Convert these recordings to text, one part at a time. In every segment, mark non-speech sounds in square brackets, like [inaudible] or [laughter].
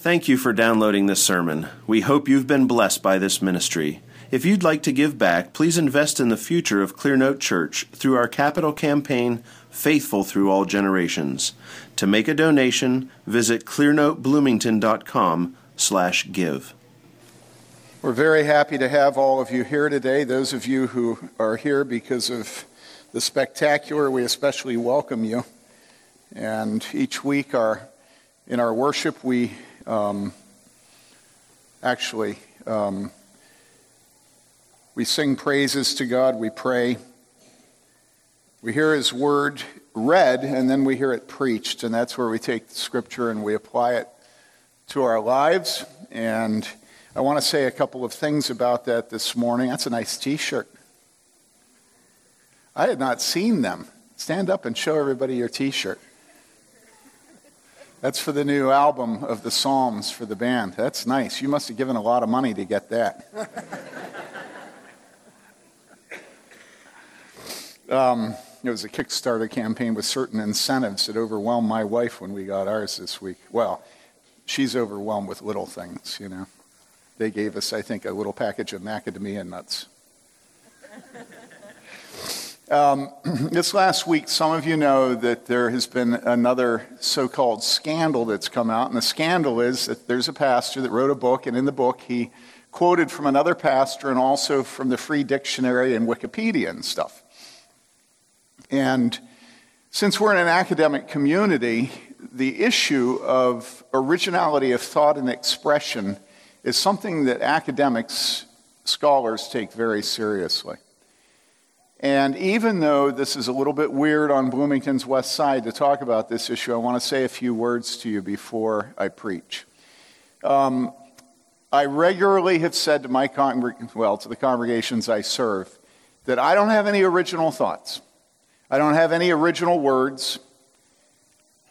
Thank you for downloading this sermon. We hope you've been blessed by this ministry. If you'd like to give back, please invest in the future of Clearnote Church through our capital campaign, Faithful Through All Generations. To make a donation, visit clearnotebloomington.com slash give. We're very happy to have all of you here today. Those of you who are here because of the spectacular, we especially welcome you. And each week our, in our worship, we um, actually um, we sing praises to God, we pray. We hear His word read, and then we hear it preached, and that's where we take the scripture and we apply it to our lives. And I want to say a couple of things about that this morning. That's a nice t shirt. I had not seen them. Stand up and show everybody your t shirt. That's for the new album of the Psalms for the band. That's nice. You must have given a lot of money to get that. [laughs] Um, it was a Kickstarter campaign with certain incentives that overwhelmed my wife when we got ours this week. Well, she's overwhelmed with little things, you know. They gave us, I think, a little package of macadamia nuts. [laughs] Um, [clears throat] this last week, some of you know that there has been another so called scandal that's come out. And the scandal is that there's a pastor that wrote a book, and in the book, he quoted from another pastor and also from the free dictionary and Wikipedia and stuff. And since we're in an academic community, the issue of originality of thought and expression is something that academics, scholars take very seriously. And even though this is a little bit weird on Bloomington's west side to talk about this issue, I want to say a few words to you before I preach. Um, I regularly have said to my congreg- well, to the congregations I serve, that I don't have any original thoughts. I don't have any original words.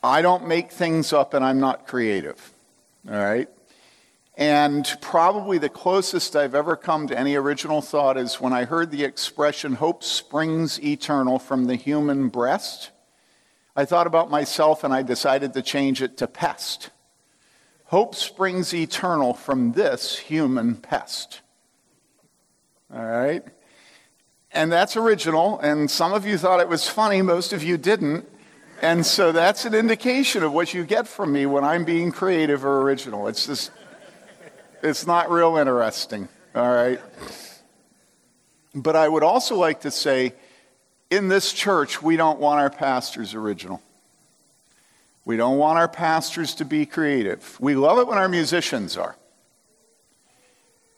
I don't make things up and I'm not creative. All right? And probably the closest I've ever come to any original thought is when I heard the expression, hope springs eternal from the human breast. I thought about myself and I decided to change it to pest. Hope springs eternal from this human pest. All right? And that's original, and some of you thought it was funny, most of you didn't. And so that's an indication of what you get from me when I'm being creative or original. It's just, it's not real interesting, all right? But I would also like to say in this church, we don't want our pastors original. We don't want our pastors to be creative. We love it when our musicians are.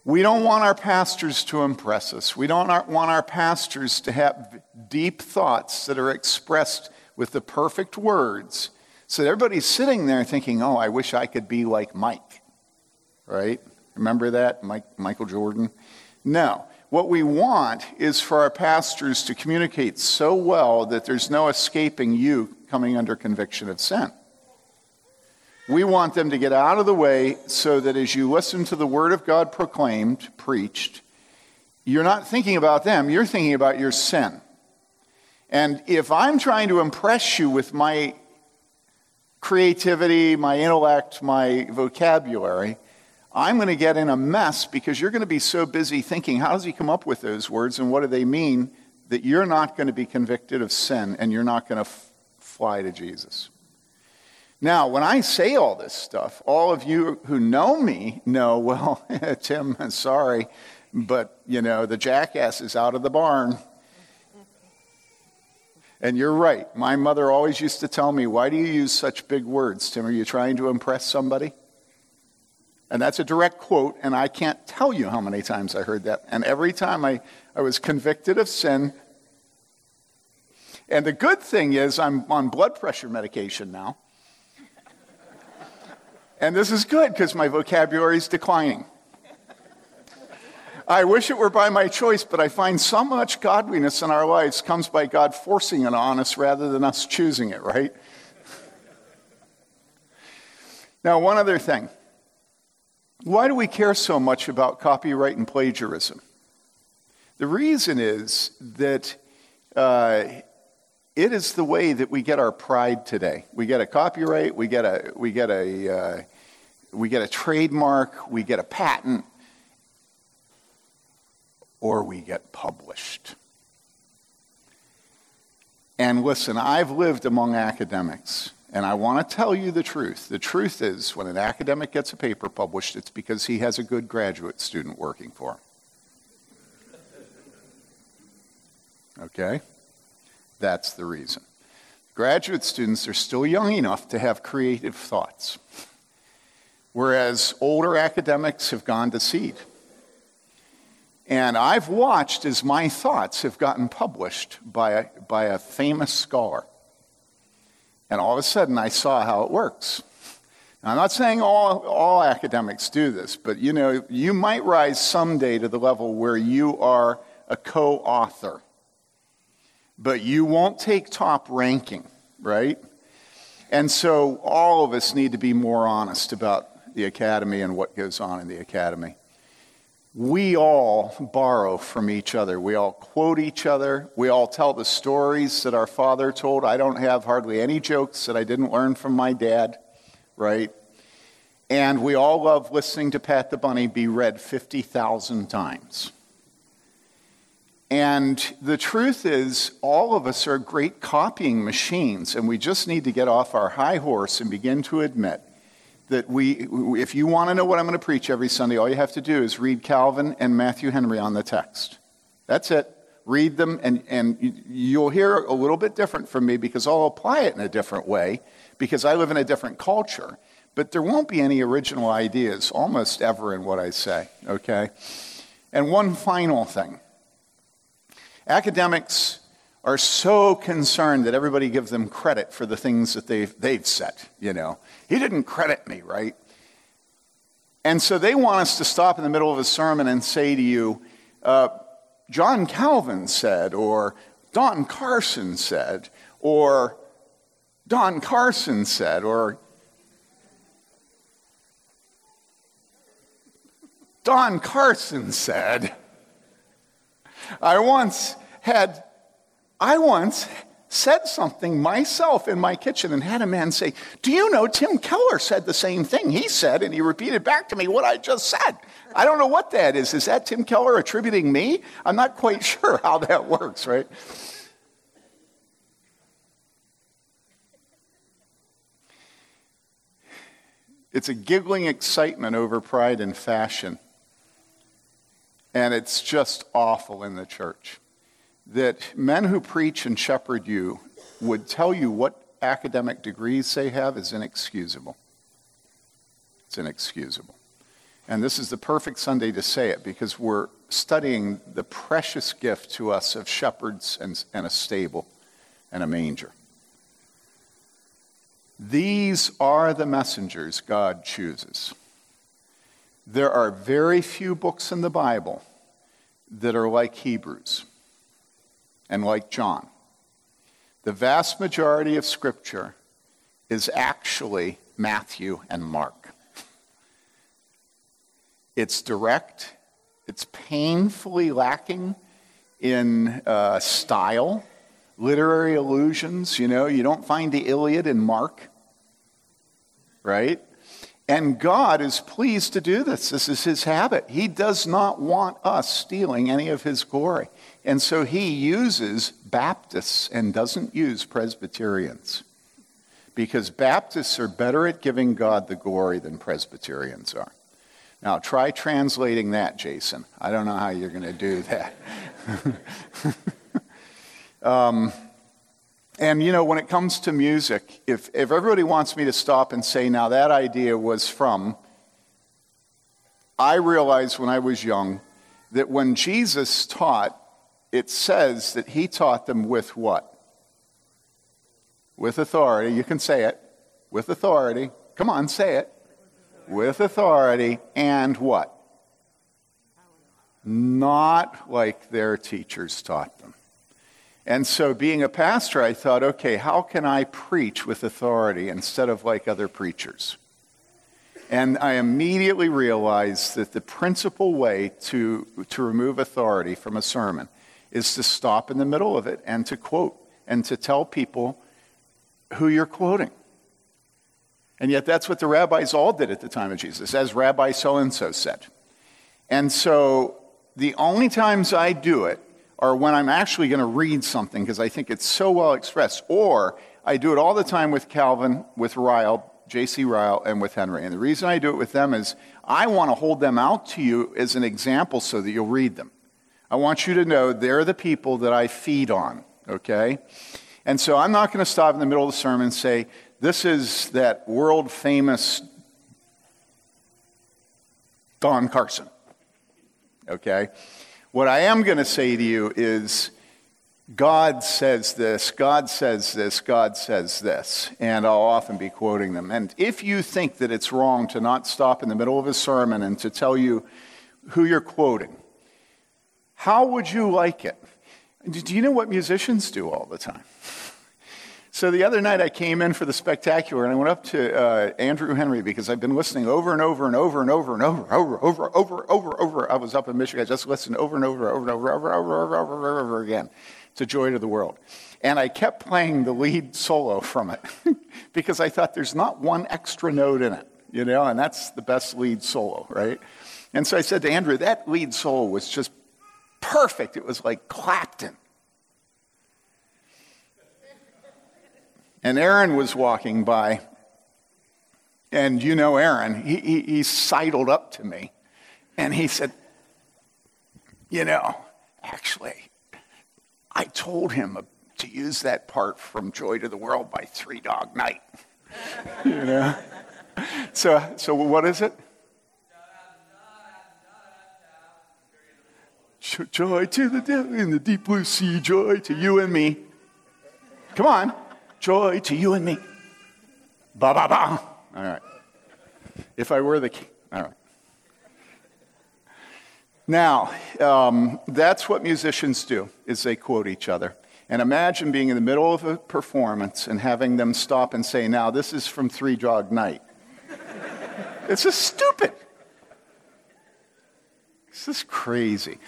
We don't want our pastors to impress us. We don't want our pastors to have deep thoughts that are expressed with the perfect words. So everybody's sitting there thinking, oh, I wish I could be like Mike. Right? Remember that? Mike, Michael Jordan? No. What we want is for our pastors to communicate so well that there's no escaping you coming under conviction of sin. We want them to get out of the way so that as you listen to the Word of God proclaimed, preached, you're not thinking about them, you're thinking about your sin. And if I'm trying to impress you with my creativity, my intellect, my vocabulary, I'm going to get in a mess because you're going to be so busy thinking, how does he come up with those words and what do they mean, that you're not going to be convicted of sin and you're not going to f- fly to Jesus. Now, when I say all this stuff, all of you who know me know, [laughs] well, Tim, sorry, but, you know, the jackass is out of the barn. And you're right. My mother always used to tell me, why do you use such big words, Tim? Are you trying to impress somebody? And that's a direct quote, and I can't tell you how many times I heard that. And every time I, I was convicted of sin. And the good thing is, I'm on blood pressure medication now. And this is good because my vocabulary is declining. I wish it were by my choice, but I find so much godliness in our lives comes by God forcing it on us rather than us choosing it, right? Now, one other thing. Why do we care so much about copyright and plagiarism? The reason is that uh, it is the way that we get our pride today. We get a copyright, we get a, we get a, uh, we get a trademark, we get a patent, or we get published. And listen, I've lived among academics, and I want to tell you the truth. The truth is, when an academic gets a paper published, it's because he has a good graduate student working for him. Okay? That's the reason. Graduate students are still young enough to have creative thoughts, whereas older academics have gone to seed. And I've watched as my thoughts have gotten published by a, by a famous scholar. And all of a sudden, I saw how it works. Now, I'm not saying all, all academics do this, but you know, you might rise someday to the level where you are a co author but you won't take top ranking, right? And so all of us need to be more honest about the academy and what goes on in the academy. We all borrow from each other. We all quote each other. We all tell the stories that our father told. I don't have hardly any jokes that I didn't learn from my dad, right? And we all love listening to Pat the Bunny be read 50,000 times. And the truth is, all of us are great copying machines, and we just need to get off our high horse and begin to admit that we, if you want to know what I'm going to preach every Sunday, all you have to do is read Calvin and Matthew Henry on the text. That's it. Read them, and, and you'll hear a little bit different from me because I'll apply it in a different way because I live in a different culture. But there won't be any original ideas almost ever in what I say, okay? And one final thing. Academics are so concerned that everybody gives them credit for the things that they've, they've said, you know. He didn't credit me, right? And so they want us to stop in the middle of a sermon and say to you, uh, John Calvin said, or Don Carson said, or Don Carson said, or Don Carson said. I once had, I once said something myself in my kitchen and had a man say, Do you know Tim Keller said the same thing he said? And he repeated back to me what I just said. I don't know what that is. Is that Tim Keller attributing me? I'm not quite [laughs] sure how that works, right? It's a giggling excitement over pride and fashion. And it's just awful in the church. That men who preach and shepherd you would tell you what academic degrees they have is inexcusable. It's inexcusable. And this is the perfect Sunday to say it because we're studying the precious gift to us of shepherds and, and a stable and a manger. These are the messengers God chooses. There are very few books in the Bible that are like Hebrews and like John. The vast majority of Scripture is actually Matthew and Mark. It's direct, it's painfully lacking in uh, style, literary allusions. You know, you don't find the Iliad in Mark, right? And God is pleased to do this. This is his habit. He does not want us stealing any of his glory. And so he uses Baptists and doesn't use Presbyterians. Because Baptists are better at giving God the glory than Presbyterians are. Now, try translating that, Jason. I don't know how you're going to do that. [laughs] um, and you know, when it comes to music, if, if everybody wants me to stop and say, now that idea was from, I realized when I was young that when Jesus taught, it says that he taught them with what? With authority. You can say it. With authority. Come on, say it. With authority and what? Not like their teachers taught them. And so, being a pastor, I thought, okay, how can I preach with authority instead of like other preachers? And I immediately realized that the principal way to, to remove authority from a sermon is to stop in the middle of it and to quote and to tell people who you're quoting. And yet, that's what the rabbis all did at the time of Jesus, as Rabbi so and so said. And so, the only times I do it are when I'm actually going to read something because I think it's so well expressed, or I do it all the time with Calvin, with Ryle, J.C. Ryle, and with Henry. And the reason I do it with them is I want to hold them out to you as an example so that you'll read them. I want you to know they're the people that I feed on, okay? And so I'm not going to stop in the middle of the sermon and say, this is that world famous Don Carson. Okay? What I am going to say to you is God says this, God says this, God says this. And I'll often be quoting them. And if you think that it's wrong to not stop in the middle of a sermon and to tell you who you're quoting, how would you like it? Do you know what musicians do all the time? So the other night I came in for the spectacular and I went up to uh, Andrew Henry because I've been listening over and over and over and over and over, over, over, over, over, over. I was up in Michigan. I just listened over and over, over and over, over, over, over, over, over, over again to Joy to the World. And I kept playing the lead solo from it [laughs] because I thought there's not one extra note in it, you know, and that's the best lead solo, right? And so I said to Andrew, that lead solo was just perfect. It was like Clapton. And Aaron was walking by, and you know Aaron, he, he, he sidled up to me and he said, You know, actually, I told him to use that part from Joy to the World by Three Dog Night. [laughs] you know? So, so what is it? Joy to the devil in the deep blue sea, joy to you and me. Come on. Joy to you and me. Ba ba ba. All right. If I were the king. All right. Now, um, that's what musicians do, is they quote each other. And imagine being in the middle of a performance and having them stop and say, now, this is from Three Dog Night. it's just stupid. This is crazy.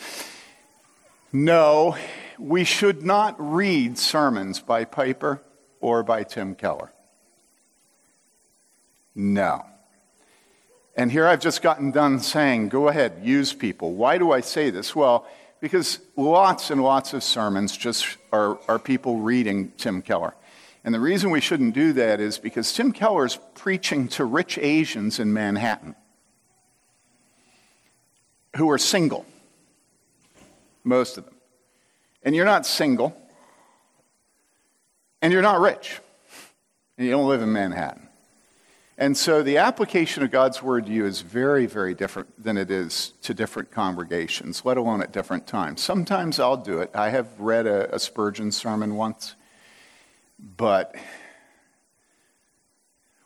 No, we should not read sermons by Piper or by Tim Keller? No. And here I've just gotten done saying, go ahead, use people. Why do I say this? Well, because lots and lots of sermons just are, are people reading Tim Keller. And the reason we shouldn't do that is because Tim Keller's preaching to rich Asians in Manhattan who are single, most of them. And you're not single, and you're not rich, and you don't live in Manhattan. And so the application of God's word to you is very, very different than it is to different congregations, let alone at different times. Sometimes I'll do it. I have read a, a Spurgeon sermon once, but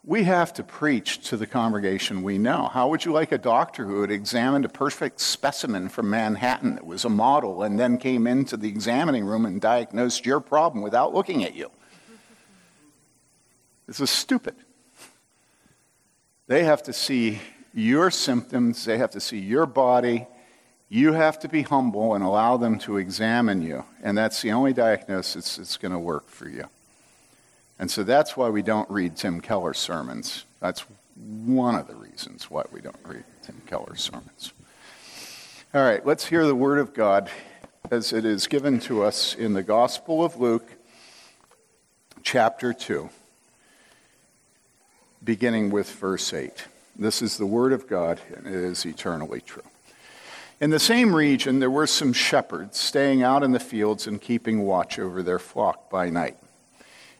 we have to preach to the congregation we know. How would you like a doctor who had examined a perfect specimen from Manhattan that was a model and then came into the examining room and diagnosed your problem without looking at you? This is stupid. They have to see your symptoms, they have to see your body. You have to be humble and allow them to examine you. And that's the only diagnosis that's going to work for you. And so that's why we don't read Tim Keller sermons. That's one of the reasons why we don't read Tim Keller sermons. All right, let's hear the Word of God as it is given to us in the Gospel of Luke, chapter 2 beginning with verse 8. This is the Word of God, and it is eternally true. In the same region, there were some shepherds staying out in the fields and keeping watch over their flock by night.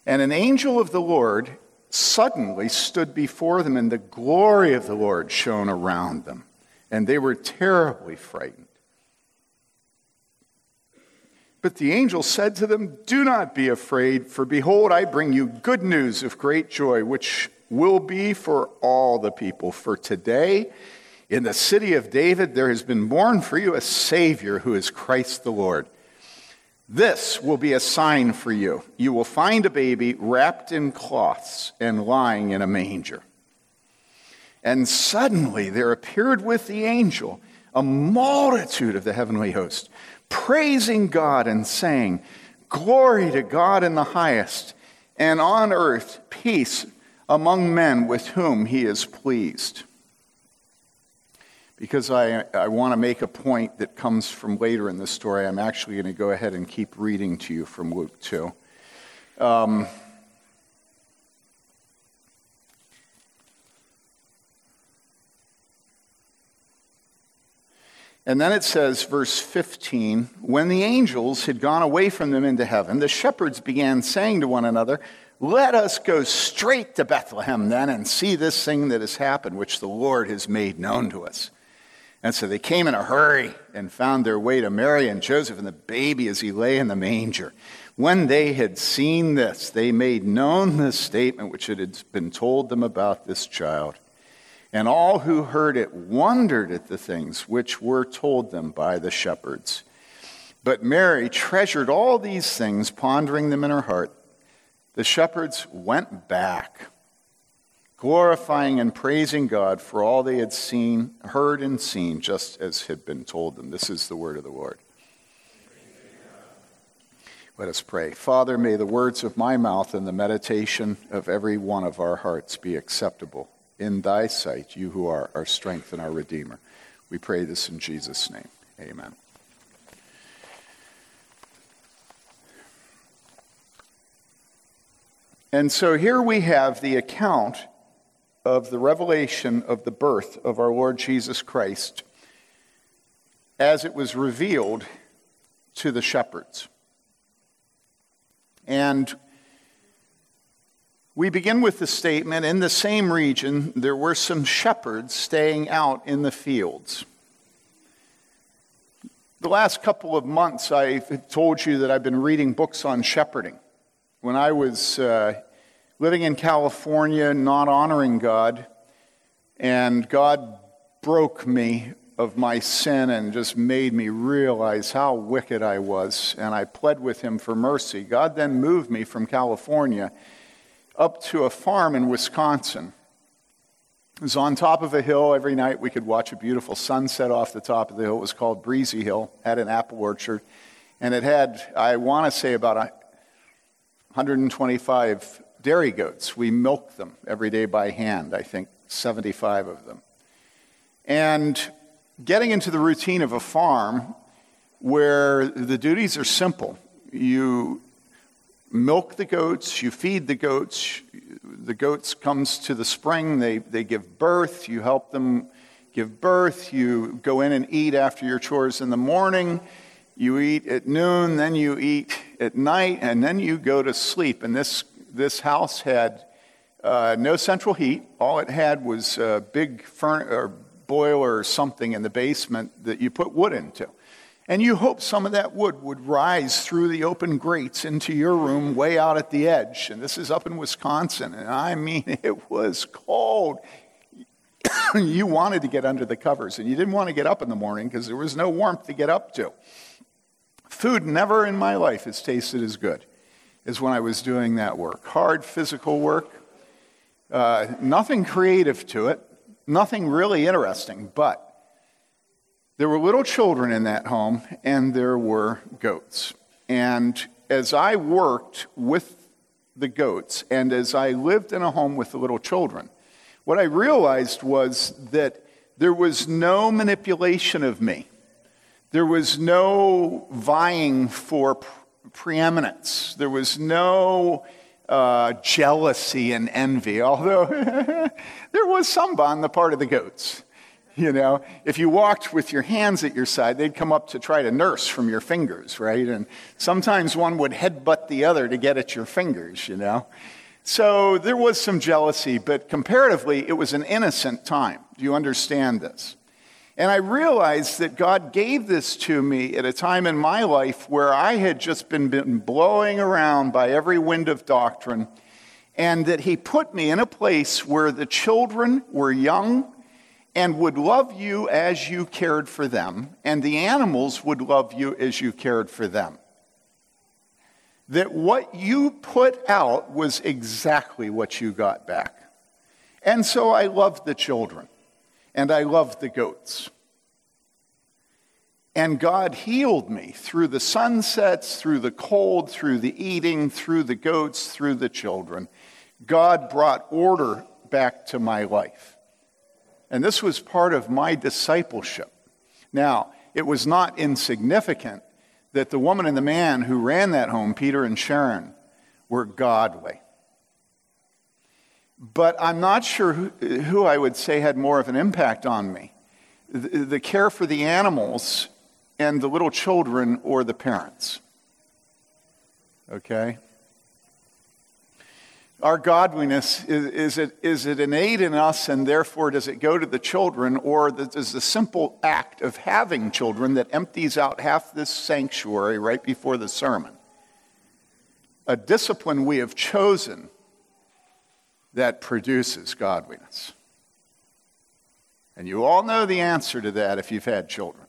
And an angel of the Lord suddenly stood before them, and the glory of the Lord shone around them, and they were terribly frightened. But the angel said to them, Do not be afraid, for behold, I bring you good news of great joy, which will be for all the people. For today, in the city of David, there has been born for you a Savior who is Christ the Lord. This will be a sign for you. You will find a baby wrapped in cloths and lying in a manger. And suddenly there appeared with the angel a multitude of the heavenly host, praising God and saying, Glory to God in the highest, and on earth peace among men with whom he is pleased. Because I, I want to make a point that comes from later in the story, I'm actually going to go ahead and keep reading to you from Luke 2. Um, And then it says, verse 15, when the angels had gone away from them into heaven, the shepherds began saying to one another, Let us go straight to Bethlehem then and see this thing that has happened, which the Lord has made known to us. And so they came in a hurry and found their way to Mary and Joseph and the baby as he lay in the manger. When they had seen this, they made known the statement which had been told them about this child. And all who heard it wondered at the things which were told them by the shepherds. But Mary treasured all these things, pondering them in her heart. The shepherds went back, glorifying and praising God for all they had seen, heard, and seen, just as had been told them. This is the word of the Lord. Let us pray. Father, may the words of my mouth and the meditation of every one of our hearts be acceptable in thy sight, you who are our strength and our Redeemer. We pray this in Jesus' name. Amen. And so here we have the account of the revelation of the birth of our Lord Jesus Christ as it was revealed to the shepherds. And we begin with the statement in the same region, there were some shepherds staying out in the fields. The last couple of months, I've told you that I've been reading books on shepherding. When I was uh, living in California, not honoring God, and God broke me of my sin and just made me realize how wicked I was, and I pled with Him for mercy. God then moved me from California up to a farm in Wisconsin. It was on top of a hill. Every night we could watch a beautiful sunset off the top of the hill. It was called Breezy Hill, had an apple orchard, and it had, I want to say, about 125 dairy goats. We milk them every day by hand, I think 75 of them. And getting into the routine of a farm where the duties are simple. You milk the goats, you feed the goats. The goats comes to the spring, they, they give birth, you help them give birth, you go in and eat after your chores in the morning, you eat at noon, then you eat at night, and then you go to sleep. And this, this house had uh, no central heat. All it had was a big furn- or boiler or something in the basement that you put wood into. And you hope some of that wood would rise through the open grates into your room way out at the edge. And this is up in Wisconsin. And I mean, [laughs] it was cold. [coughs] you wanted to get under the covers, and you didn't want to get up in the morning because there was no warmth to get up to. Food never in my life has tasted as good as when I was doing that work. Hard physical work, uh, nothing creative to it, nothing really interesting, but there were little children in that home, and there were goats. And as I worked with the goats, and as I lived in a home with the little children, what I realized was that there was no manipulation of me. There was no vying for preeminence. There was no uh, jealousy and envy, [laughs] although [laughs] there was some on the part of the goats. You know, if you walked with your hands at your side, they'd come up to try to nurse from your fingers, right? And sometimes one would headbutt the other to get at your fingers, you know? So there was some jealousy, but comparatively, it was an innocent time. Do you understand this? And I realized that God gave this to me at a time in my life where I had just been, been blowing around by every wind of doctrine, and that He put me in a place where the children were young and would love you as you cared for them, and the animals would love you as you cared for them. That what you put out was exactly what you got back. And so I loved the children, and I loved the goats. And God healed me through the sunsets, through the cold, through the eating, through the goats, through the children. God brought order back to my life. And this was part of my discipleship. Now, it was not insignificant that the woman and the man who ran that home, Peter and Sharon, were godly. But I'm not sure who, who I would say had more of an impact on me the, the care for the animals and the little children or the parents. Okay? Our godliness, is, is, it, is it innate in us and therefore does it go to the children, or does the simple act of having children that empties out half this sanctuary right before the sermon? A discipline we have chosen that produces godliness. And you all know the answer to that if you've had children.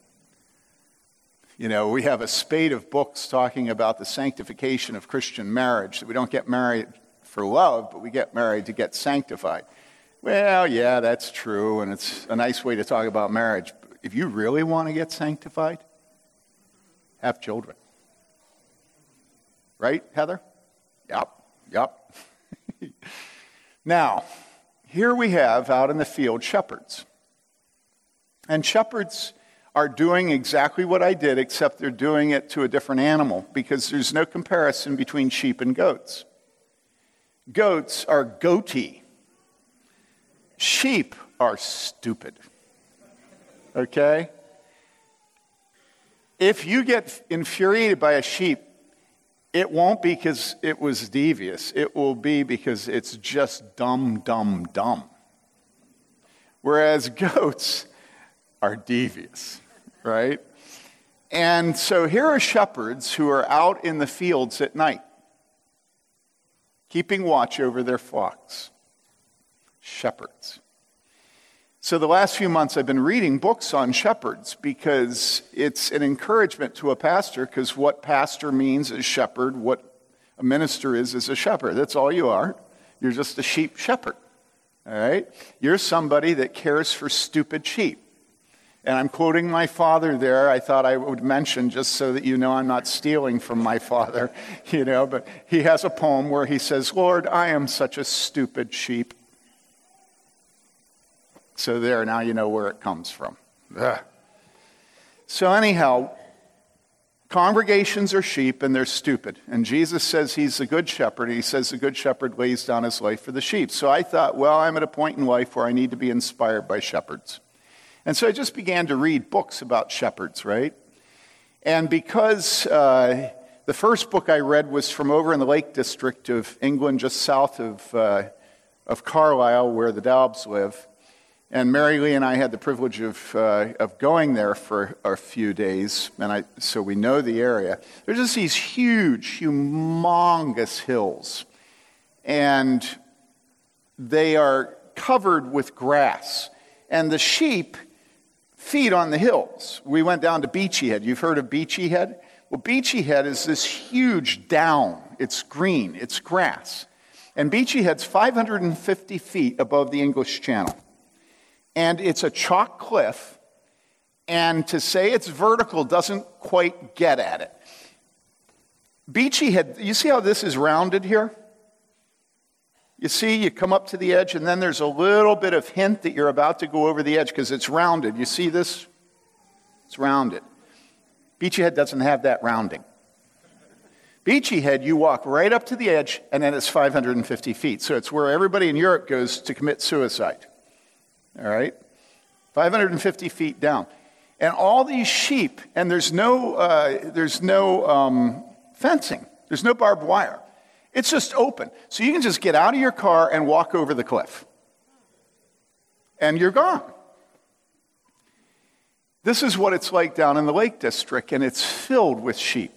You know, we have a spate of books talking about the sanctification of Christian marriage, that we don't get married for love, but we get married to get sanctified. Well, yeah, that's true, and it's a nice way to talk about marriage. If you really want to get sanctified, have children. Right, Heather? Yep, yep. [laughs] now, here we have out in the field shepherds. And shepherds are doing exactly what I did, except they're doing it to a different animal because there's no comparison between sheep and goats. Goats are goaty, sheep are stupid. Okay? If you get infuriated by a sheep, it won't be because it was devious. It will be because it's just dumb, dumb, dumb. Whereas [laughs] goats, are devious, right? And so here are shepherds who are out in the fields at night, keeping watch over their flocks. Shepherds. So, the last few months, I've been reading books on shepherds because it's an encouragement to a pastor, because what pastor means is shepherd, what a minister is, is a shepherd. That's all you are. You're just a sheep shepherd. All right? You're somebody that cares for stupid sheep. And I'm quoting my father there. I thought I would mention just so that you know I'm not stealing from my father, [laughs] you know, but he has a poem where he says, Lord, I am such a stupid sheep. So there, now you know where it comes from. Ugh. So, anyhow, congregations are sheep and they're stupid. And Jesus says he's a good shepherd. He says the good shepherd lays down his life for the sheep. So I thought, well, I'm at a point in life where I need to be inspired by shepherds. And so I just began to read books about shepherds, right? And because uh, the first book I read was from over in the Lake District of England, just south of, uh, of Carlisle, where the Daubs live. And Mary Lee and I had the privilege of, uh, of going there for a few days, and I, so we know the area. There's just these huge, humongous hills, and they are covered with grass. And the sheep feed on the hills. We went down to Beachy Head. You've heard of Beachy Head? Well, Beachy Head is this huge down. It's green, it's grass. And Beachy Head's 550 feet above the English Channel. And it's a chalk cliff. And to say it's vertical doesn't quite get at it. Beachy Head, you see how this is rounded here? You see, you come up to the edge, and then there's a little bit of hint that you're about to go over the edge because it's rounded. You see this? It's rounded. Beachy Head doesn't have that rounding. Beachy Head, you walk right up to the edge, and then it's 550 feet. So it's where everybody in Europe goes to commit suicide. All right? 550 feet down. And all these sheep, and there's no, uh, there's no um, fencing, there's no barbed wire. It's just open. So you can just get out of your car and walk over the cliff. And you're gone. This is what it's like down in the Lake District, and it's filled with sheep.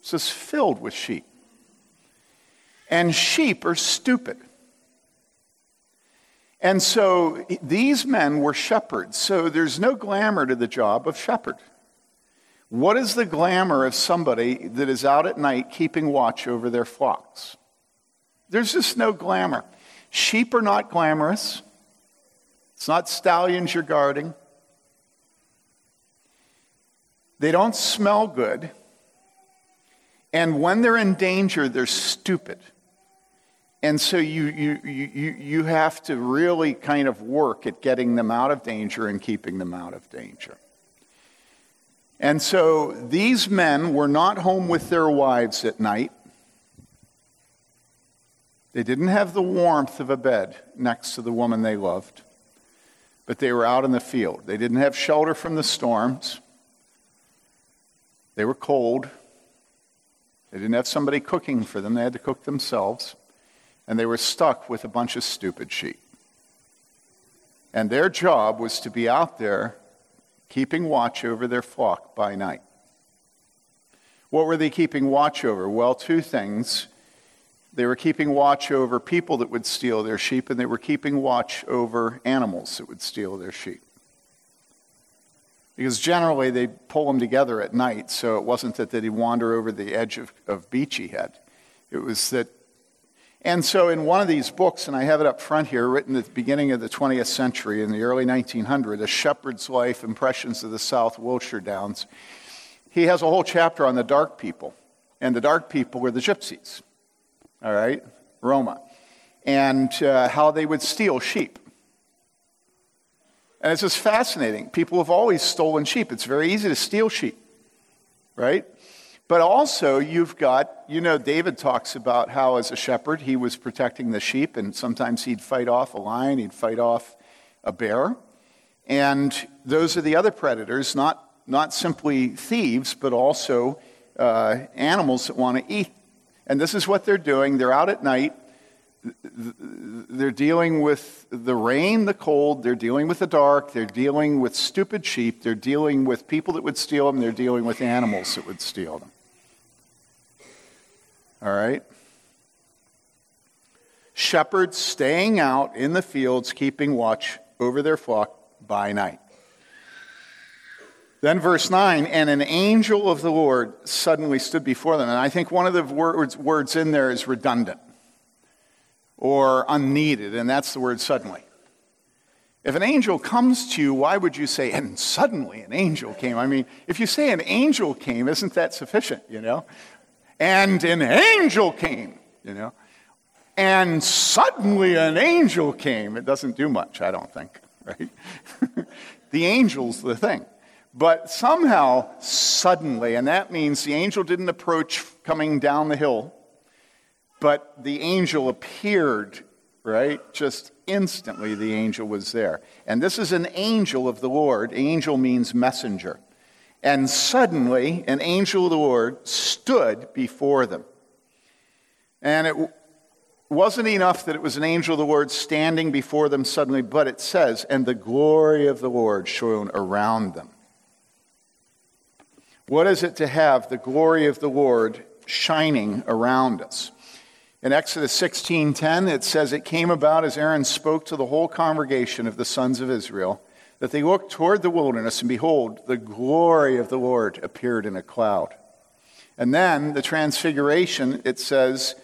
It's just filled with sheep. And sheep are stupid. And so these men were shepherds, so there's no glamour to the job of shepherd. What is the glamour of somebody that is out at night keeping watch over their flocks? There's just no glamour. Sheep are not glamorous. It's not stallions you're guarding. They don't smell good. And when they're in danger, they're stupid. And so you, you, you, you have to really kind of work at getting them out of danger and keeping them out of danger. And so these men were not home with their wives at night. They didn't have the warmth of a bed next to the woman they loved, but they were out in the field. They didn't have shelter from the storms. They were cold. They didn't have somebody cooking for them, they had to cook themselves. And they were stuck with a bunch of stupid sheep. And their job was to be out there keeping watch over their flock by night. What were they keeping watch over? Well, two things. They were keeping watch over people that would steal their sheep, and they were keeping watch over animals that would steal their sheep. Because generally they pull them together at night, so it wasn't that they'd wander over the edge of, of Beachy Head. It was that and so, in one of these books, and I have it up front here, written at the beginning of the 20th century, in the early 1900s, A Shepherd's Life Impressions of the South Wiltshire Downs, he has a whole chapter on the dark people. And the dark people were the gypsies, all right, Roma, and uh, how they would steal sheep. And it's just fascinating. People have always stolen sheep. It's very easy to steal sheep, right? But also, you've got, you know, David talks about how, as a shepherd, he was protecting the sheep, and sometimes he'd fight off a lion, he'd fight off a bear. And those are the other predators, not, not simply thieves, but also uh, animals that want to eat. And this is what they're doing. They're out at night. They're dealing with the rain, the cold. They're dealing with the dark. They're dealing with stupid sheep. They're dealing with people that would steal them. They're dealing with animals that would steal them. All right? Shepherds staying out in the fields, keeping watch over their flock by night. Then, verse 9, and an angel of the Lord suddenly stood before them. And I think one of the words, words in there is redundant or unneeded, and that's the word suddenly. If an angel comes to you, why would you say, and suddenly an angel came? I mean, if you say an angel came, isn't that sufficient, you know? And an angel came, you know. And suddenly an angel came. It doesn't do much, I don't think, right? [laughs] the angel's the thing. But somehow, suddenly, and that means the angel didn't approach coming down the hill, but the angel appeared, right? Just instantly, the angel was there. And this is an angel of the Lord. Angel means messenger. And suddenly, an angel of the Lord stood before them. And it wasn't enough that it was an angel of the Lord standing before them suddenly, but it says, and the glory of the Lord shone around them. What is it to have the glory of the Lord shining around us? In Exodus 16:10 it says it came about as Aaron spoke to the whole congregation of the sons of Israel that they looked toward the wilderness, and behold, the glory of the Lord appeared in a cloud. And then the transfiguration, it says,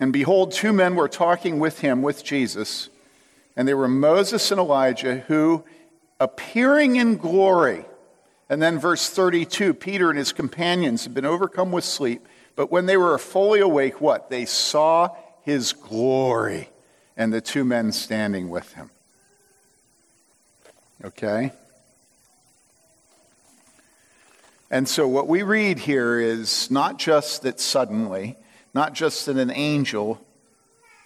and behold, two men were talking with him, with Jesus, and they were Moses and Elijah, who, appearing in glory, and then verse 32 Peter and his companions had been overcome with sleep, but when they were fully awake, what? They saw his glory, and the two men standing with him. Okay? And so what we read here is not just that suddenly, not just that an angel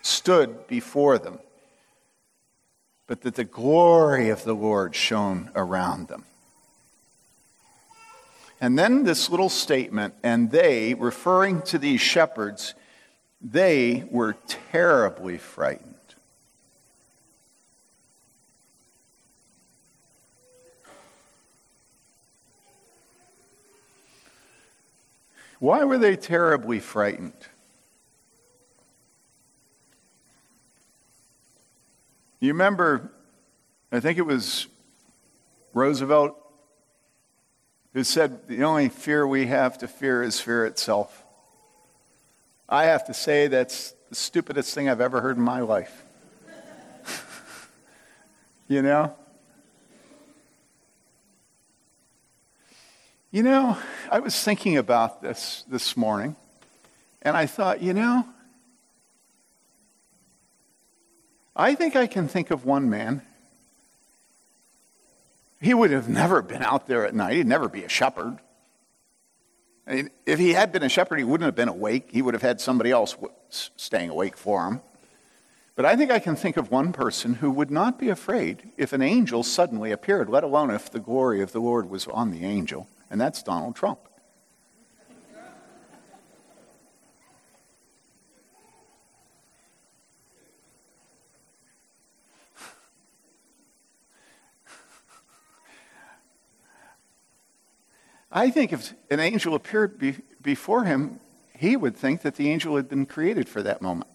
stood before them, but that the glory of the Lord shone around them. And then this little statement, and they, referring to these shepherds, they were terribly frightened. Why were they terribly frightened? You remember, I think it was Roosevelt who said the only fear we have to fear is fear itself. I have to say that's the stupidest thing I've ever heard in my life. [laughs] you know? You know, I was thinking about this this morning, and I thought, you know, I think I can think of one man. He would have never been out there at night. He'd never be a shepherd. I mean, if he had been a shepherd, he wouldn't have been awake. He would have had somebody else staying awake for him. But I think I can think of one person who would not be afraid if an angel suddenly appeared, let alone if the glory of the Lord was on the angel, and that's Donald Trump. I think if an angel appeared be, before him, he would think that the angel had been created for that moment.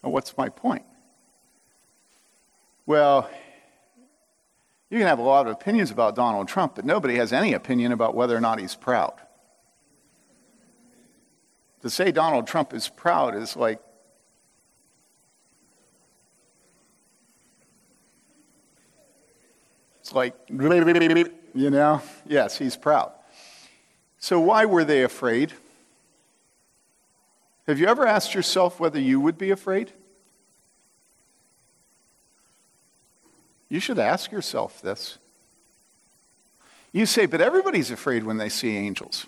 what's my point? Well, you can have a lot of opinions about Donald Trump, but nobody has any opinion about whether or not he's proud. To say Donald Trump is proud is like It's like, you know, yes, he's proud. So, why were they afraid? Have you ever asked yourself whether you would be afraid? You should ask yourself this. You say, but everybody's afraid when they see angels.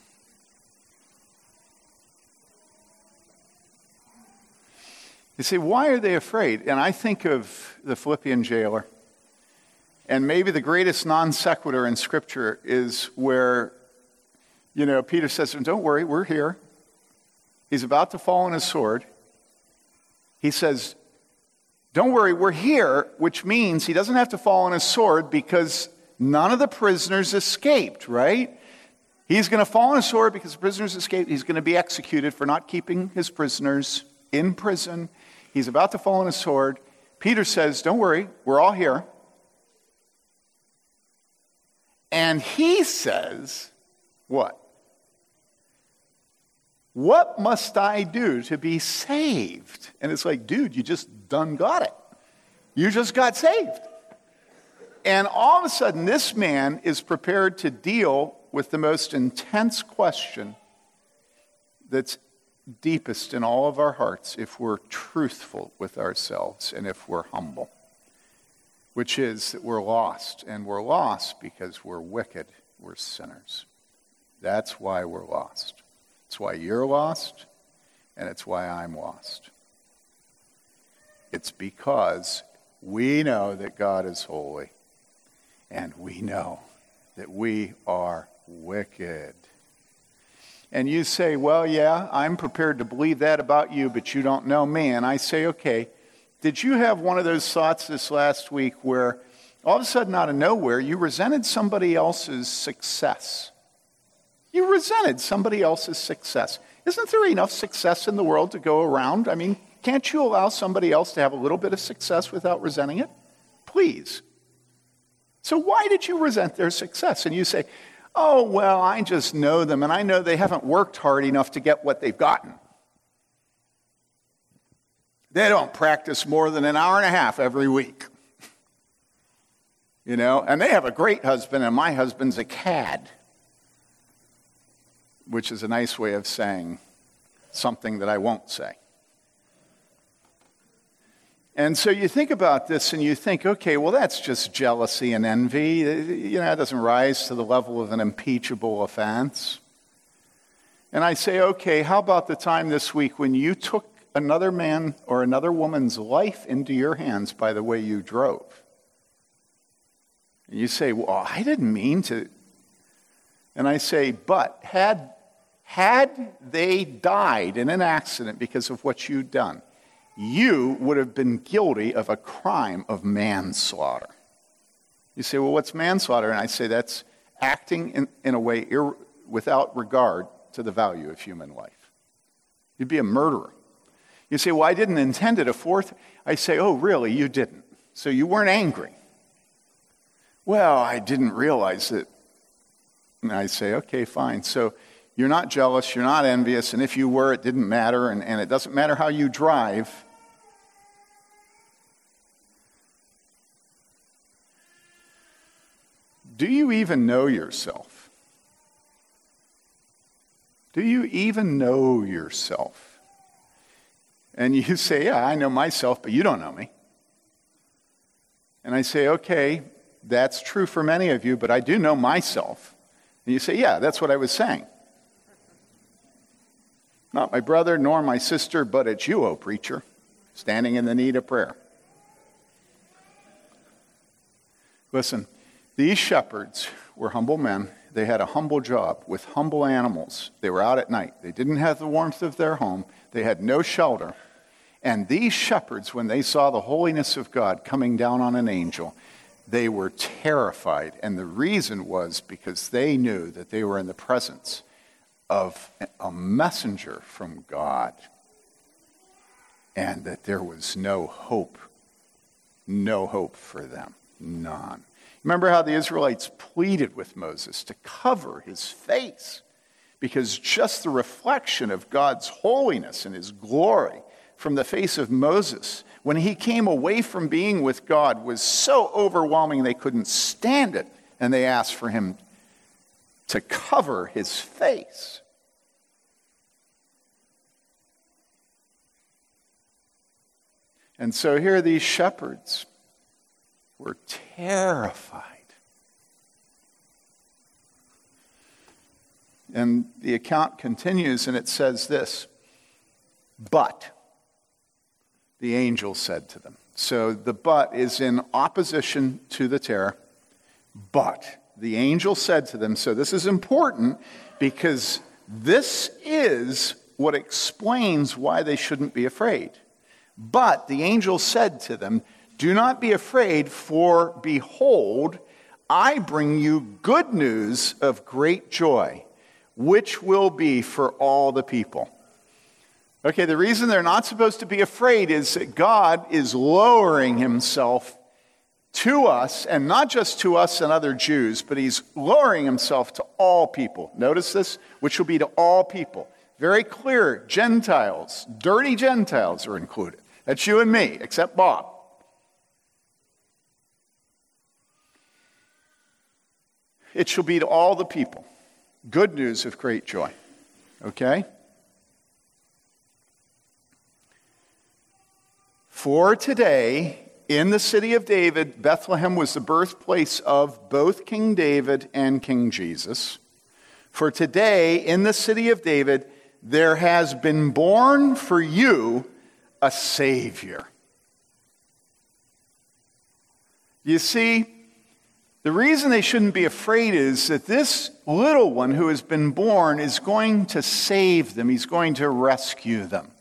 You say, why are they afraid? And I think of the Philippian jailer. And maybe the greatest non sequitur in Scripture is where, you know, Peter says to him, Don't worry, we're here. He's about to fall on his sword. He says, don't worry, we're here, which means he doesn't have to fall on his sword because none of the prisoners escaped, right? He's going to fall on his sword because the prisoners escaped. He's going to be executed for not keeping his prisoners in prison. He's about to fall on his sword. Peter says, Don't worry, we're all here. And he says, What? What must I do to be saved? And it's like, dude, you just done got it. You just got saved. And all of a sudden, this man is prepared to deal with the most intense question that's deepest in all of our hearts if we're truthful with ourselves and if we're humble, which is that we're lost. And we're lost because we're wicked, we're sinners. That's why we're lost. It's why you're lost, and it's why I'm lost. It's because we know that God is holy, and we know that we are wicked. And you say, Well, yeah, I'm prepared to believe that about you, but you don't know me. And I say, Okay, did you have one of those thoughts this last week where all of a sudden, out of nowhere, you resented somebody else's success? You resented somebody else's success. Isn't there enough success in the world to go around? I mean, can't you allow somebody else to have a little bit of success without resenting it? Please. So, why did you resent their success? And you say, oh, well, I just know them and I know they haven't worked hard enough to get what they've gotten. They don't practice more than an hour and a half every week. You know, and they have a great husband, and my husband's a cad which is a nice way of saying something that I won't say. And so you think about this and you think, okay, well, that's just jealousy and envy. You know, it doesn't rise to the level of an impeachable offense. And I say, okay, how about the time this week when you took another man or another woman's life into your hands by the way you drove? And you say, well, I didn't mean to. And I say, but had had they died in an accident because of what you'd done, you would have been guilty of a crime of manslaughter. You say, well, what's manslaughter? And I say that's acting in, in a way ir- without regard to the value of human life. You'd be a murderer. You say, well, I didn't intend it. A fourth, I say, oh, really? You didn't. So you weren't angry. Well, I didn't realize it. And I say, okay, fine. So you're not jealous, you're not envious, and if you were, it didn't matter, and, and it doesn't matter how you drive. Do you even know yourself? Do you even know yourself? And you [laughs] say, Yeah, I know myself, but you don't know me. And I say, Okay, that's true for many of you, but I do know myself. And you say, Yeah, that's what I was saying. Not my brother nor my sister, but it's you, O preacher, standing in the need of prayer. Listen, these shepherds were humble men. They had a humble job with humble animals. They were out at night. They didn't have the warmth of their home, they had no shelter. And these shepherds, when they saw the holiness of God coming down on an angel, they were terrified. And the reason was because they knew that they were in the presence of a messenger from God and that there was no hope, no hope for them, none. Remember how the Israelites pleaded with Moses to cover his face because just the reflection of God's holiness and his glory from the face of Moses when he came away from being with God was so overwhelming they couldn't stand it and they asked for him to cover his face. And so here these shepherds were terrified. And the account continues and it says this But the angel said to them. So the but is in opposition to the terror. But the angel said to them. So this is important because this is what explains why they shouldn't be afraid. But the angel said to them, do not be afraid, for behold, I bring you good news of great joy, which will be for all the people. Okay, the reason they're not supposed to be afraid is that God is lowering himself to us, and not just to us and other Jews, but he's lowering himself to all people. Notice this, which will be to all people. Very clear, Gentiles, dirty Gentiles are included. That's you and me, except Bob. It shall be to all the people. Good news of great joy. Okay? For today, in the city of David, Bethlehem was the birthplace of both King David and King Jesus. For today, in the city of David, there has been born for you a Savior. You see, the reason they shouldn't be afraid is that this little one who has been born is going to save them, he's going to rescue them.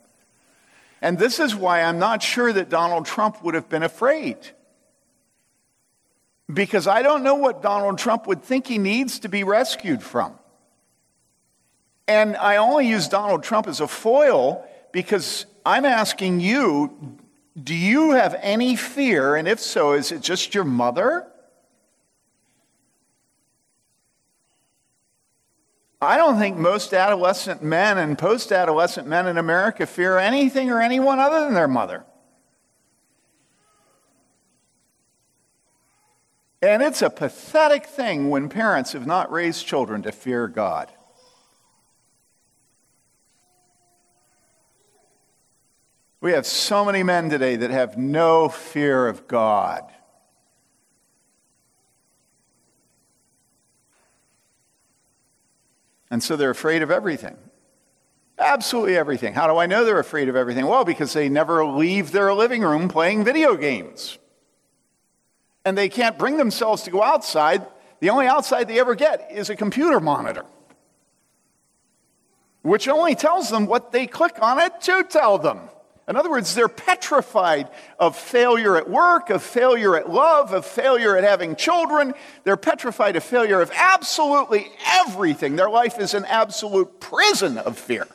And this is why I'm not sure that Donald Trump would have been afraid. Because I don't know what Donald Trump would think he needs to be rescued from. And I only use Donald Trump as a foil because I'm asking you do you have any fear? And if so, is it just your mother? I don't think most adolescent men and post adolescent men in America fear anything or anyone other than their mother. And it's a pathetic thing when parents have not raised children to fear God. We have so many men today that have no fear of God. And so they're afraid of everything. Absolutely everything. How do I know they're afraid of everything? Well, because they never leave their living room playing video games. And they can't bring themselves to go outside. The only outside they ever get is a computer monitor, which only tells them what they click on it to tell them. In other words, they're petrified of failure at work, of failure at love, of failure at having children. They're petrified of failure of absolutely everything. Their life is an absolute prison of fear.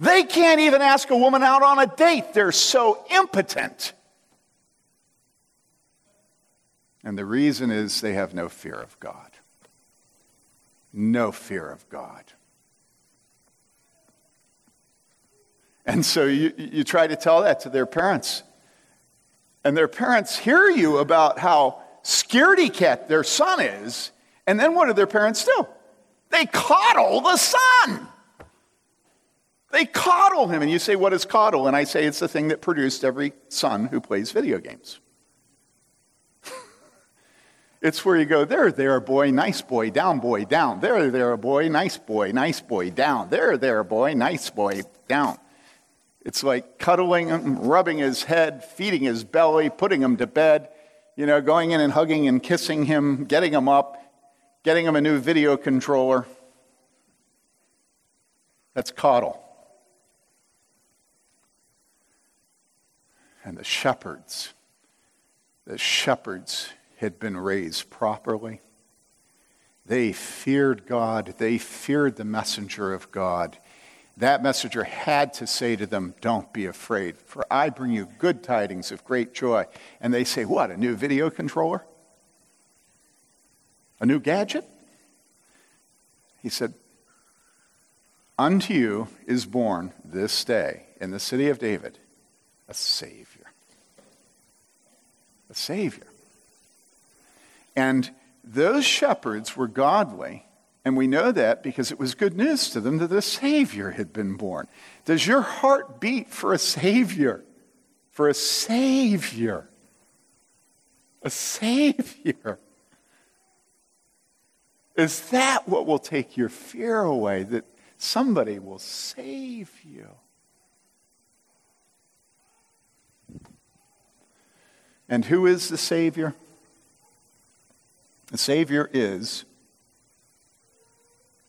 They can't even ask a woman out on a date, they're so impotent. And the reason is they have no fear of God. No fear of God. And so you, you try to tell that to their parents. And their parents hear you about how scaredy cat their son is. And then what do their parents do? They coddle the son. They coddle him. And you say, What is coddle? And I say, It's the thing that produced every son who plays video games. [laughs] it's where you go, There, there, boy, nice boy, down, boy, down. There, there, boy, nice boy, nice boy, down. There, there, boy, nice boy, down. It's like cuddling him, rubbing his head, feeding his belly, putting him to bed, you know, going in and hugging and kissing him, getting him up, getting him a new video controller. That's coddle. And the shepherds, the shepherds had been raised properly. They feared God. They feared the messenger of God. That messenger had to say to them, Don't be afraid, for I bring you good tidings of great joy. And they say, What, a new video controller? A new gadget? He said, Unto you is born this day in the city of David a Savior a Savior. And those shepherds were godly, and we know that because it was good news to them that a Savior had been born. Does your heart beat for a Savior? For a Savior. A Savior. Is that what will take your fear away? That somebody will save you? And who is the Savior? The Savior is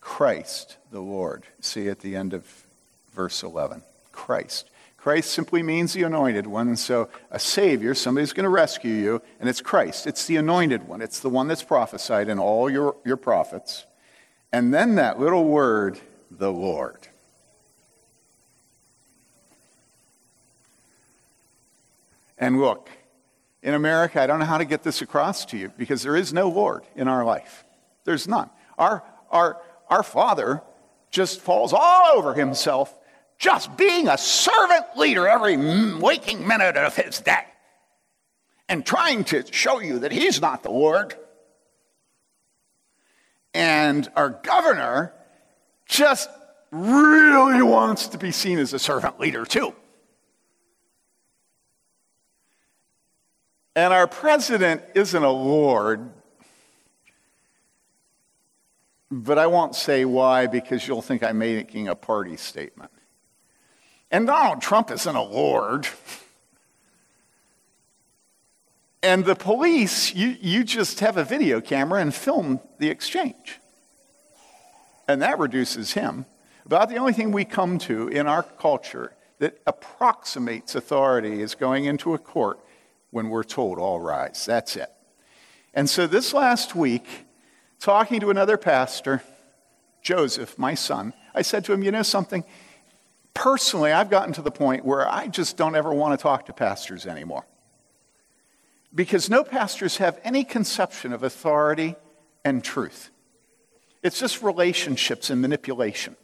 Christ the Lord. See at the end of verse 11. Christ. Christ simply means the anointed one. And so a Savior, somebody's going to rescue you, and it's Christ. It's the anointed one. It's the one that's prophesied in all your, your prophets. And then that little word, the Lord. And look, in America, I don't know how to get this across to you because there is no Lord in our life. There's none. Our, our, our Father just falls all over himself, just being a servant leader every waking minute of his day and trying to show you that he's not the Lord. And our governor just really wants to be seen as a servant leader, too. And our president isn't a lord, but I won't say why because you'll think I'm making a party statement. And Donald Trump isn't a lord. And the police, you, you just have a video camera and film the exchange. And that reduces him. About the only thing we come to in our culture that approximates authority is going into a court when we're told, all rise. That's it. And so this last week, talking to another pastor, Joseph, my son, I said to him, you know something? Personally, I've gotten to the point where I just don't ever want to talk to pastors anymore. Because no pastors have any conception of authority and truth. It's just relationships and manipulation.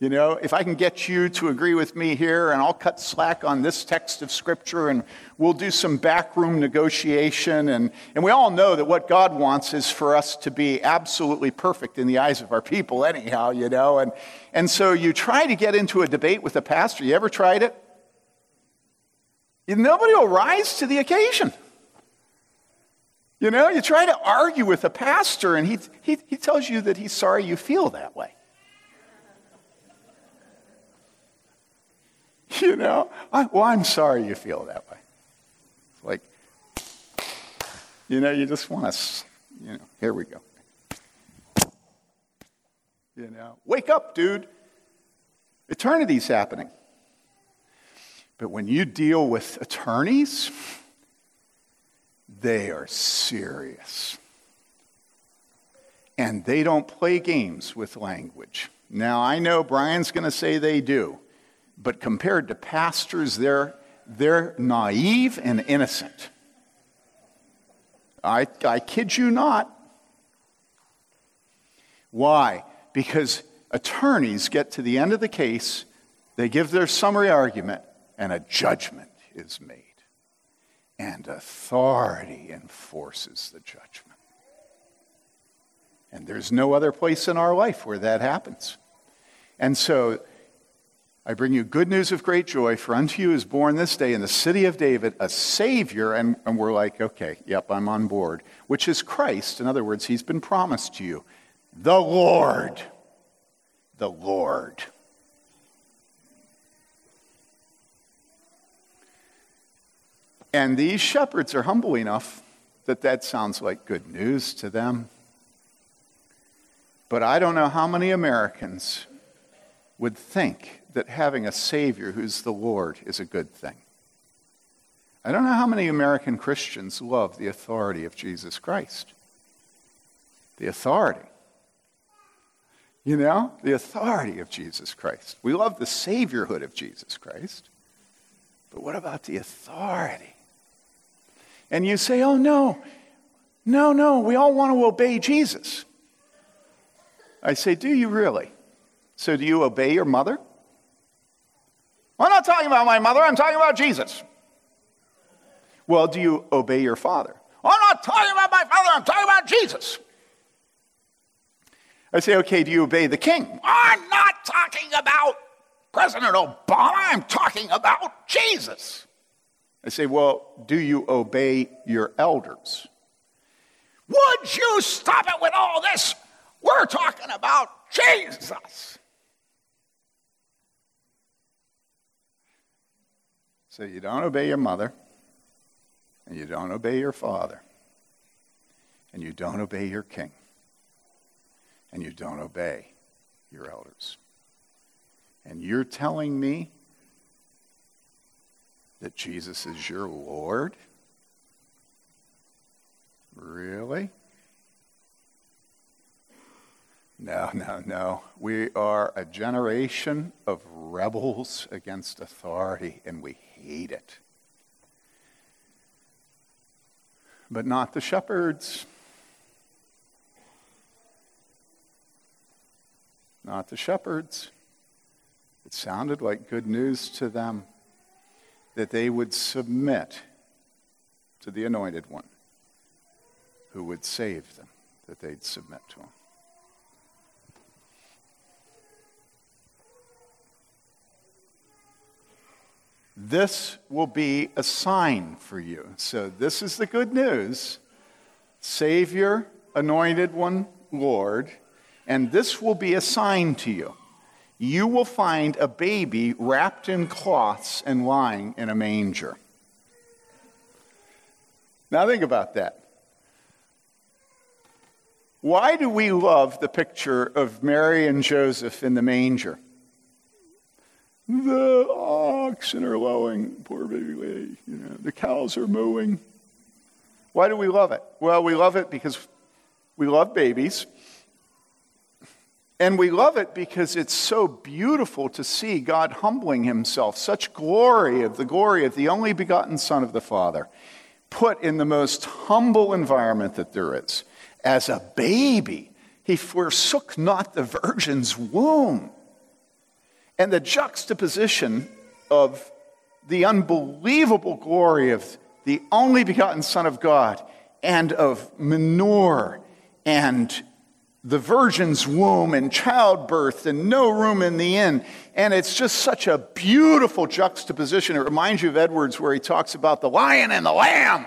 You know, if I can get you to agree with me here, and I'll cut slack on this text of Scripture, and we'll do some backroom negotiation. And, and we all know that what God wants is for us to be absolutely perfect in the eyes of our people, anyhow, you know. And, and so you try to get into a debate with a pastor. You ever tried it? Nobody will rise to the occasion. You know, you try to argue with a pastor, and he, he, he tells you that he's sorry you feel that way. [laughs] You know? I, well, I'm sorry you feel that way. It's like, you know, you just want to, you know, here we go. You know, wake up, dude. Eternity's happening. But when you deal with attorneys, they are serious. And they don't play games with language. Now, I know Brian's going to say they do. But compared to pastors, they're, they're naive and innocent. I, I kid you not. Why? Because attorneys get to the end of the case, they give their summary argument, and a judgment is made. And authority enforces the judgment. And there's no other place in our life where that happens. And so I bring you good news of great joy, for unto you is born this day in the city of David a Savior. And, and we're like, okay, yep, I'm on board, which is Christ. In other words, he's been promised to you. The Lord. The Lord. And these shepherds are humble enough that that sounds like good news to them. But I don't know how many Americans would think that having a Savior who's the Lord is a good thing. I don't know how many American Christians love the authority of Jesus Christ. The authority. You know, the authority of Jesus Christ. We love the Saviorhood of Jesus Christ. But what about the authority? And you say, oh, no, no, no, we all want to obey Jesus. I say, do you really? So do you obey your mother? Talking about my mother, I'm talking about Jesus. Well, do you obey your father? Oh, I'm not talking about my father, I'm talking about Jesus. I say, okay, do you obey the king? I'm not talking about President Obama, I'm talking about Jesus. I say, well, do you obey your elders? Would you stop it with all this? We're talking about Jesus. So you don't obey your mother, and you don't obey your father, and you don't obey your king, and you don't obey your elders. And you're telling me that Jesus is your Lord? Really? No, no, no. We are a generation of rebels against authority, and we hate it. But not the shepherds. Not the shepherds. It sounded like good news to them that they would submit to the anointed one who would save them, that they'd submit to him. This will be a sign for you. So, this is the good news Savior, anointed one, Lord, and this will be a sign to you. You will find a baby wrapped in cloths and lying in a manger. Now, think about that. Why do we love the picture of Mary and Joseph in the manger? The oxen are lowing, poor baby lady. You know, the cows are mooing. Why do we love it? Well, we love it because we love babies. And we love it because it's so beautiful to see God humbling himself, such glory of the glory of the only begotten Son of the Father, put in the most humble environment that there is. As a baby, he forsook not the virgin's womb. And the juxtaposition of the unbelievable glory of the only begotten Son of God and of manure and the virgin's womb and childbirth and no room in the inn. And it's just such a beautiful juxtaposition. It reminds you of Edwards, where he talks about the lion and the lamb,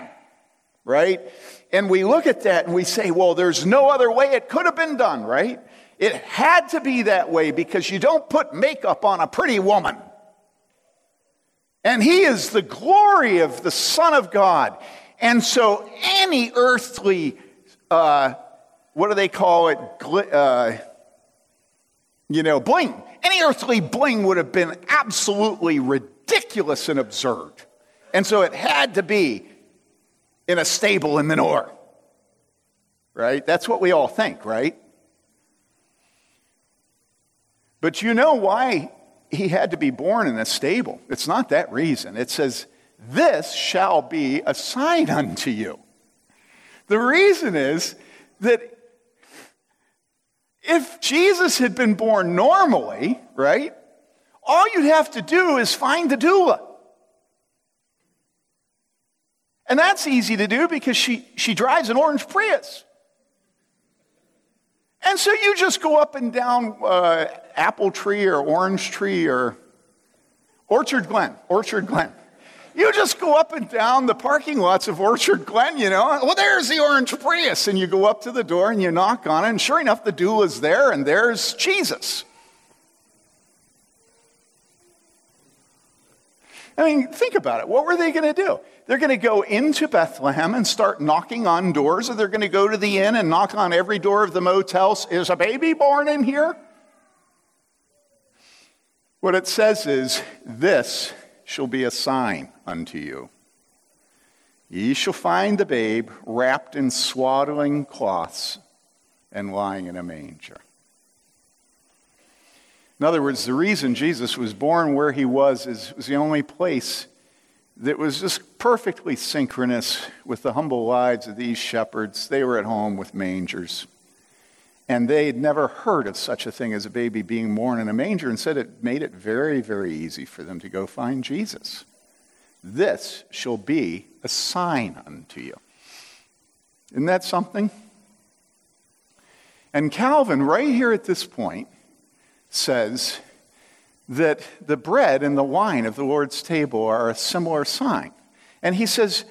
right? And we look at that and we say, well, there's no other way it could have been done, right? It had to be that way because you don't put makeup on a pretty woman. And he is the glory of the Son of God. And so any earthly, uh, what do they call it? Uh, you know, bling. Any earthly bling would have been absolutely ridiculous and absurd. And so it had to be in a stable in the north. Right? That's what we all think, right? But you know why he had to be born in a stable. It's not that reason. It says, This shall be a sign unto you. The reason is that if Jesus had been born normally, right, all you'd have to do is find the doula. And that's easy to do because she, she drives an orange Prius. And so you just go up and down uh, Apple Tree or Orange Tree or Orchard Glen, Orchard Glen. You just go up and down the parking lots of Orchard Glen, you know. Well, there's the orange Prius. And you go up to the door and you knock on it, and sure enough, the doula's there, and there's Jesus. I mean, think about it. What were they going to do? They're going to go into Bethlehem and start knocking on doors, or they're going to go to the inn and knock on every door of the motels. Is a baby born in here? What it says is, This shall be a sign unto you. Ye shall find the babe wrapped in swaddling cloths and lying in a manger. In other words, the reason Jesus was born where he was is was the only place that was just perfectly synchronous with the humble lives of these shepherds. They were at home with mangers. And they had never heard of such a thing as a baby being born in a manger, and said it made it very, very easy for them to go find Jesus. This shall be a sign unto you. Isn't that something? And Calvin, right here at this point, says that the bread and the wine of the Lord's table are a similar sign. And he says,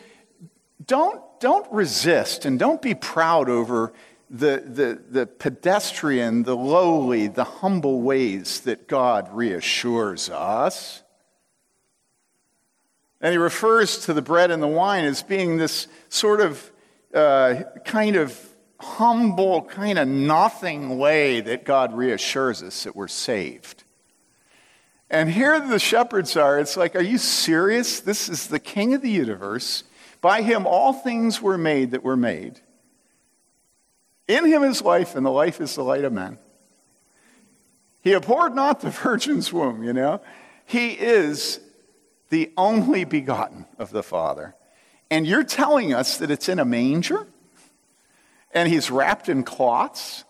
don't, don't resist and don't be proud over the, the, the pedestrian, the lowly, the humble ways that God reassures us. And he refers to the bread and the wine as being this sort of uh, kind of humble, kind of nothing way that God reassures us that we're saved. And here the shepherds are. It's like, are you serious? This is the king of the universe. By him, all things were made that were made. In him is life, and the life is the light of men. He abhorred not the [laughs] virgin's womb, you know. He is the only begotten of the Father. And you're telling us that it's in a manger? And he's wrapped in cloths.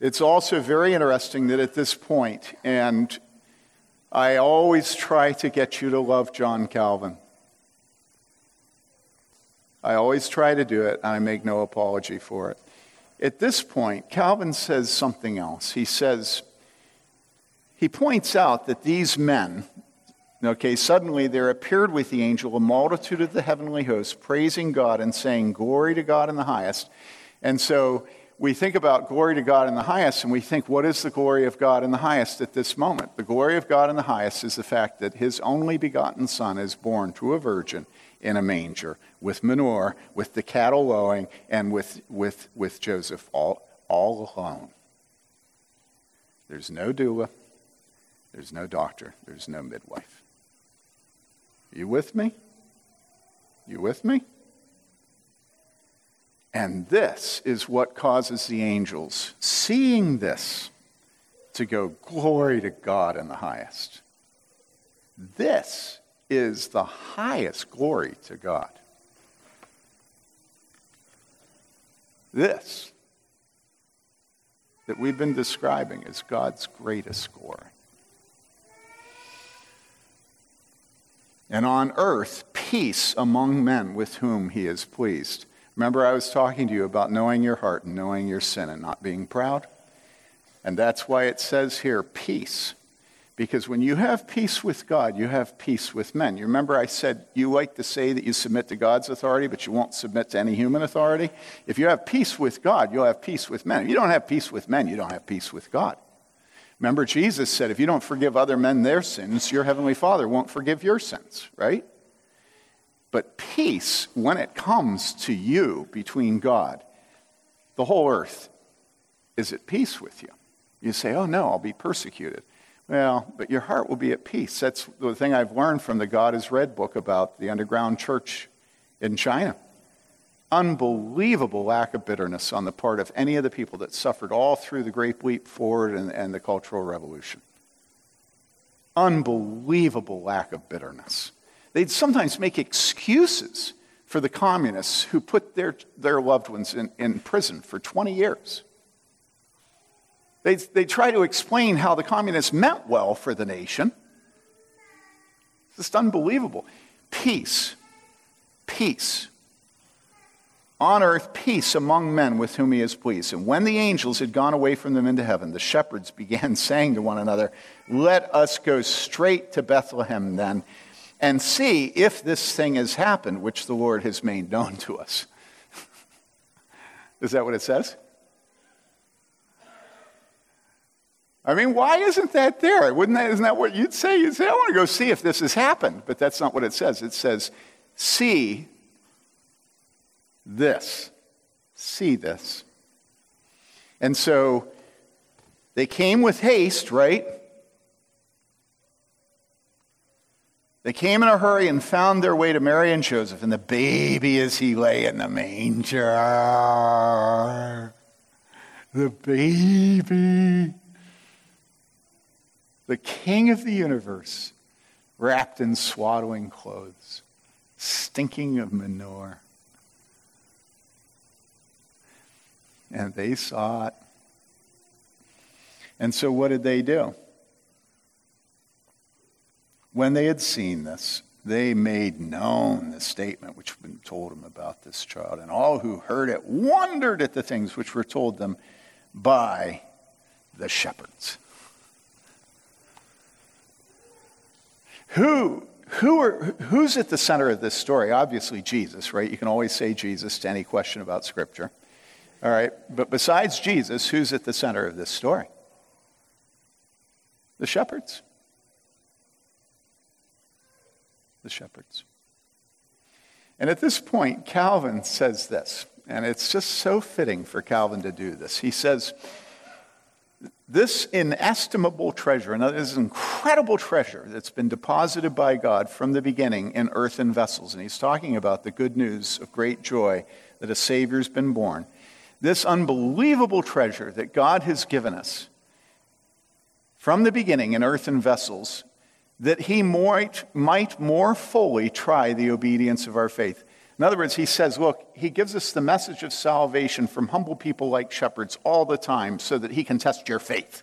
It's also very interesting that at this point, and I always try to get you to love John Calvin. I always try to do it, and I make no apology for it. At this point, Calvin says something else. He says, he points out that these men, okay, suddenly there appeared with the angel a multitude of the heavenly hosts, praising God and saying, Glory to God in the highest. And so we think about glory to God in the highest, and we think, what is the glory of God in the highest at this moment? The glory of God in the highest is the fact that his only begotten Son is born to a virgin in a manger with manure, with the cattle lowing, and with, with, with Joseph all, all alone. There's no doula, there's no doctor. There's no midwife. You with me? You with me? And this is what causes the angels, seeing this, to go, Glory to God in the highest. This is the highest glory to God. This that we've been describing is God's greatest glory. And on earth peace among men with whom he is pleased. Remember, I was talking to you about knowing your heart and knowing your sin and not being proud? And that's why it says here peace. Because when you have peace with God, you have peace with men. You remember I said you like to say that you submit to God's authority, but you won't submit to any human authority? If you have peace with God, you'll have peace with men. If you don't have peace with men, you don't have peace with God. Remember, Jesus said, if you don't forgive other men their sins, your heavenly Father won't forgive your sins, right? But peace, when it comes to you between God, the whole earth is at peace with you. You say, oh no, I'll be persecuted. Well, but your heart will be at peace. That's the thing I've learned from the God is Red book about the underground church in China unbelievable lack of bitterness on the part of any of the people that suffered all through the Great Leap Forward and, and the Cultural Revolution. Unbelievable lack of bitterness. They'd sometimes make excuses for the communists who put their, their loved ones in, in prison for 20 years. They, they try to explain how the communists meant well for the nation, It's just unbelievable. Peace. Peace. On earth, peace among men with whom he is pleased. And when the angels had gone away from them into heaven, the shepherds [laughs] began saying to one another, Let us go straight to Bethlehem then and see if this thing has happened, which the Lord has made known to us. [laughs] is that what it says? I mean, why isn't that there? Wouldn't that, isn't that what you'd say? You'd say, I want to go see if this has happened. But that's not what it says. It says, see this. See this. And so they came with haste, right? They came in a hurry and found their way to Mary and Joseph, and the baby as he lay in the manger. The baby. The king of the universe, wrapped in swaddling clothes, stinking of manure. And they saw it. And so, what did they do? When they had seen this, they made known the statement which had been told them about this child. And all who heard it wondered at the things which were told them by the shepherds. Who, who are, who's at the center of this story? Obviously, Jesus, right? You can always say Jesus to any question about Scripture. All right, but besides Jesus, who's at the center of this story? The shepherds. the shepherds. And at this point, Calvin says this, and it's just so fitting for Calvin to do this. He says, This inestimable treasure, and this incredible treasure that's been deposited by God from the beginning in earthen vessels, and he's talking about the good news of great joy that a Savior's been born. This unbelievable treasure that God has given us from the beginning in earthen vessels that he might, might more fully try the obedience of our faith. In other words, he says, look, he gives us the message of salvation from humble people like shepherds all the time so that he can test your faith.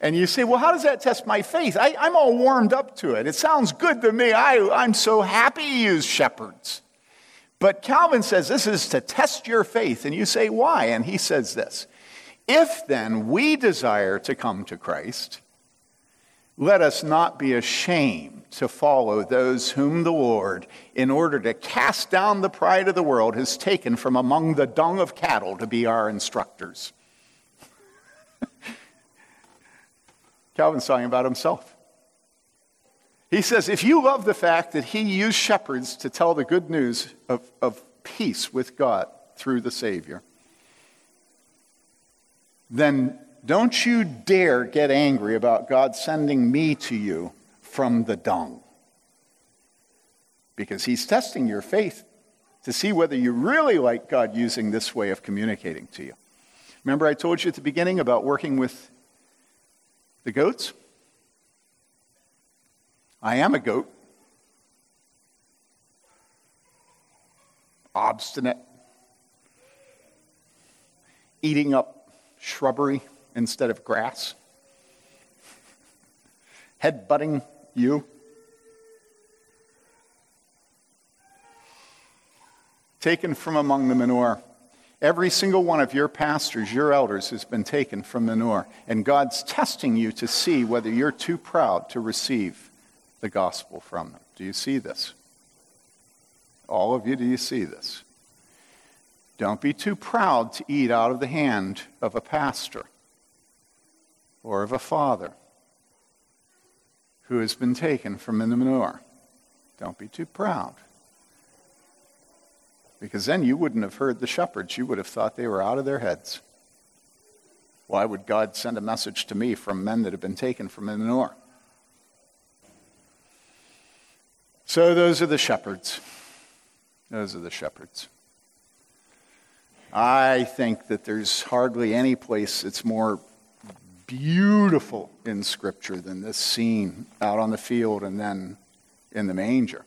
And you say, well, how does that test my faith? I, am all warmed up to it. It sounds good to me. I, I'm so happy you use shepherds. But Calvin says this is to test your faith. And you say, why? And he says this If then we desire to come to Christ, let us not be ashamed to follow those whom the Lord, in order to cast down the pride of the world, has taken from among the dung of cattle to be our instructors. [laughs] Calvin's talking about himself. He says, if you love the fact that he used shepherds to tell the good news of, of peace with God through the Savior, then don't you dare get angry about God sending me to you from the dung. Because He's testing your faith to see whether you really like God using this way of communicating to you. Remember, I told you at the beginning about working with the goats? I am a goat. Obstinate. Eating up shrubbery instead of grass, head-butting you. Taken from among the manure. Every single one of your pastors, your elders, has been taken from manure. And God's testing you to see whether you're too proud to receive the gospel from them. Do you see this? All of you, do you see this? Don't be too proud to eat out of the hand of a pastor or of a father who has been taken from the manure. Don't be too proud. Because then you wouldn't have heard the shepherds. You would have thought they were out of their heads. Why would God send a message to me from men that have been taken from the manure? So those are the shepherds. Those are the shepherds. I think that there's hardly any place that's more beautiful in Scripture than this scene out on the field and then in the manger.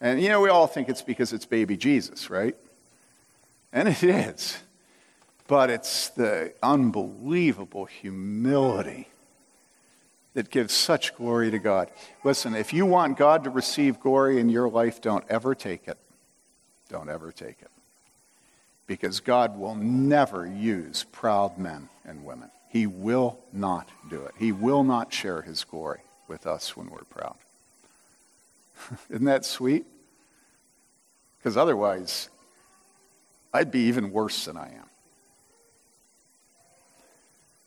And you know, we all think it's because it's baby Jesus, right? And it is. But it's the unbelievable humility It gives such glory to God. Listen, if you want God to receive glory in your life, don't ever take it. Don't ever take it. Because God will never use proud men and women. He will not do it. He will not share his glory with us when we're proud. [laughs] Isn't that sweet? Because otherwise, I'd be even worse than I am.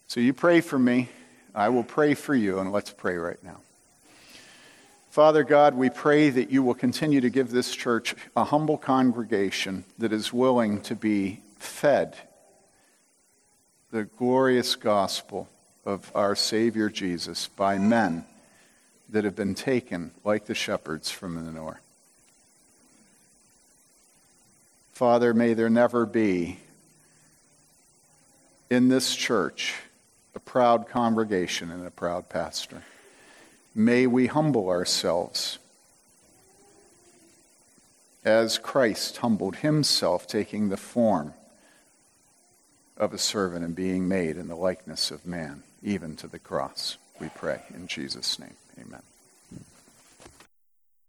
So you pray for me. I will pray for you, and let's pray right now. Father God, we pray that you will continue to give this church a humble congregation that is willing to be fed the glorious gospel of our Savior Jesus by men that have been taken, like the shepherds from the north. Father, may there never be in this church a proud congregation and a proud pastor. May we humble ourselves as Christ humbled himself, taking the form of a servant and being made in the likeness of man, even to the cross. We pray in Jesus' name. Amen.